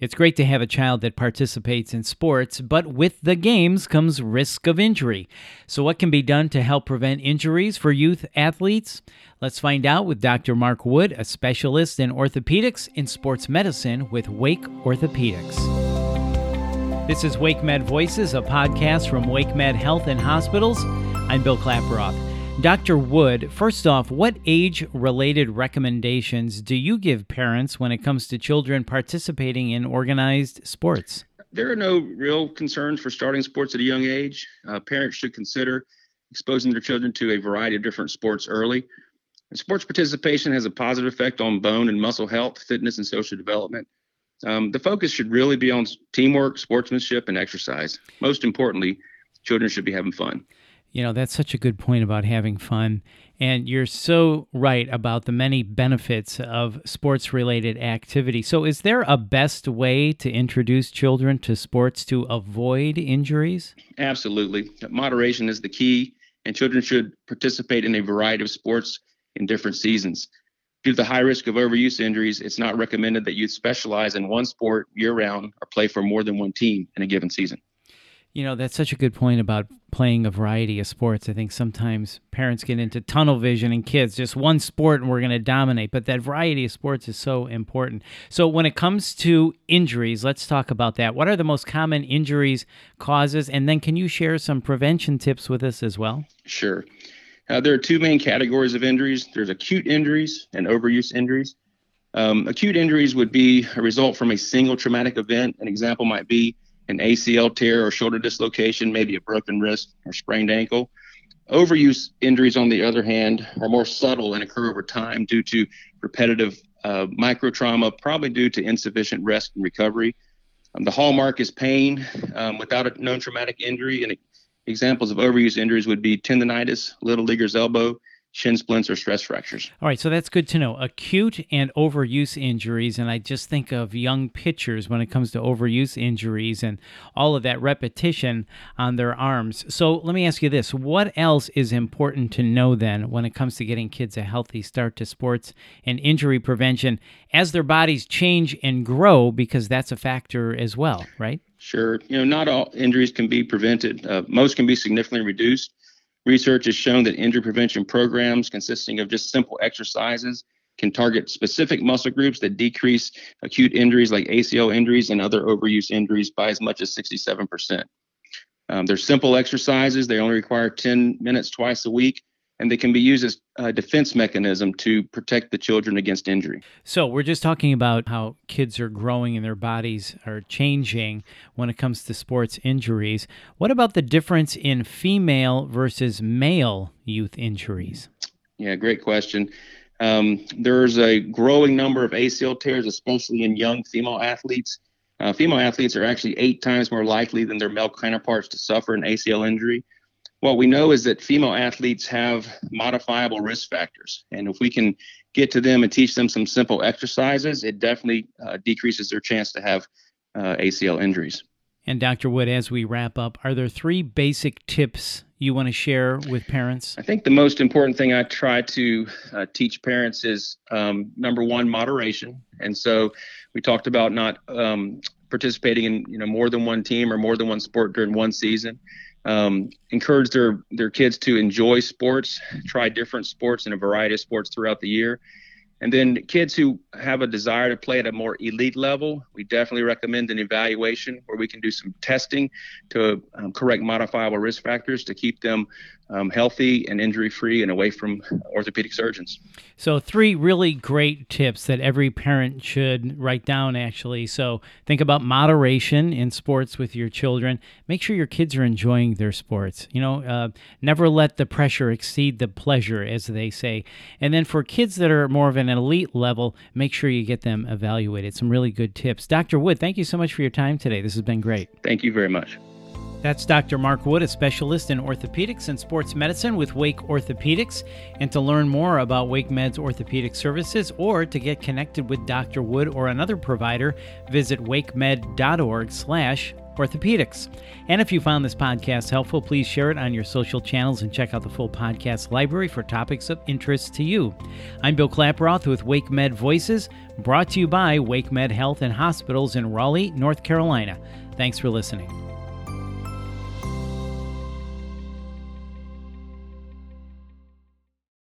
It's great to have a child that participates in sports, but with the games comes risk of injury. So, what can be done to help prevent injuries for youth athletes? Let's find out with Dr. Mark Wood, a specialist in orthopedics in sports medicine with Wake Orthopedics. This is WakeMed Voices, a podcast from WakeMed Health and Hospitals. I'm Bill Klaproth. Dr. Wood, first off, what age related recommendations do you give parents when it comes to children participating in organized sports? There are no real concerns for starting sports at a young age. Uh, parents should consider exposing their children to a variety of different sports early. And sports participation has a positive effect on bone and muscle health, fitness, and social development. Um, the focus should really be on teamwork, sportsmanship, and exercise. Most importantly, children should be having fun. You know, that's such a good point about having fun. And you're so right about the many benefits of sports related activity. So, is there a best way to introduce children to sports to avoid injuries? Absolutely. Moderation is the key, and children should participate in a variety of sports in different seasons. Due to the high risk of overuse injuries, it's not recommended that youth specialize in one sport year round or play for more than one team in a given season. You know, that's such a good point about playing a variety of sports. I think sometimes parents get into tunnel vision and kids, just one sport and we're going to dominate. But that variety of sports is so important. So, when it comes to injuries, let's talk about that. What are the most common injuries causes? And then, can you share some prevention tips with us as well? Sure. Uh, there are two main categories of injuries there's acute injuries and overuse injuries. Um, acute injuries would be a result from a single traumatic event. An example might be an ACL tear or shoulder dislocation, maybe a broken wrist or sprained ankle. Overuse injuries, on the other hand, are more subtle and occur over time due to repetitive uh, micro trauma, probably due to insufficient rest and recovery. Um, the hallmark is pain um, without a known traumatic injury, and examples of overuse injuries would be tendonitis, little leaguer's elbow, shin splints or stress fractures. All right, so that's good to know. Acute and overuse injuries, and I just think of young pitchers when it comes to overuse injuries and all of that repetition on their arms. So let me ask you this what else is important to know then when it comes to getting kids a healthy start to sports and injury prevention as their bodies change and grow? Because that's a factor as well, right? Sure. You know, not all injuries can be prevented. Uh, most can be significantly reduced. Research has shown that injury prevention programs consisting of just simple exercises can target specific muscle groups that decrease acute injuries like ACL injuries and other overuse injuries by as much as 67%. Um, they're simple exercises. They only require 10 minutes twice a week, and they can be used as a defense mechanism to protect the children against injury. So, we're just talking about how kids are growing and their bodies are changing when it comes to sports injuries. What about the difference in female versus male youth injuries? Yeah, great question. Um, there's a growing number of ACL tears, especially in young female athletes. Uh, female athletes are actually eight times more likely than their male counterparts to suffer an ACL injury what we know is that female athletes have modifiable risk factors. And if we can get to them and teach them some simple exercises, it definitely uh, decreases their chance to have uh, ACL injuries. And Dr. Wood, as we wrap up, are there three basic tips you want to share with parents? I think the most important thing I try to uh, teach parents is um, number one, moderation. And so we talked about not um, participating in you know more than one team or more than one sport during one season um, encourage their their kids to enjoy sports, try different sports and a variety of sports throughout the year. And then kids who have a desire to play at a more elite level, we definitely recommend an evaluation where we can do some testing to um, correct modifiable risk factors to keep them um, healthy and injury free and away from orthopedic surgeons. So, three really great tips that every parent should write down actually. So, think about moderation in sports with your children. Make sure your kids are enjoying their sports. You know, uh, never let the pressure exceed the pleasure, as they say. And then for kids that are more of an elite level, make sure you get them evaluated. Some really good tips. Dr. Wood, thank you so much for your time today. This has been great. Thank you very much. That's Dr. Mark Wood, a specialist in orthopedics and sports medicine with Wake Orthopedics. And to learn more about WakeMed's orthopedic services or to get connected with Dr. Wood or another provider, visit wakemed.org slash orthopedics. And if you found this podcast helpful, please share it on your social channels and check out the full podcast library for topics of interest to you. I'm Bill Klaproth with WakeMed Voices, brought to you by WakeMed Health and Hospitals in Raleigh, North Carolina. Thanks for listening.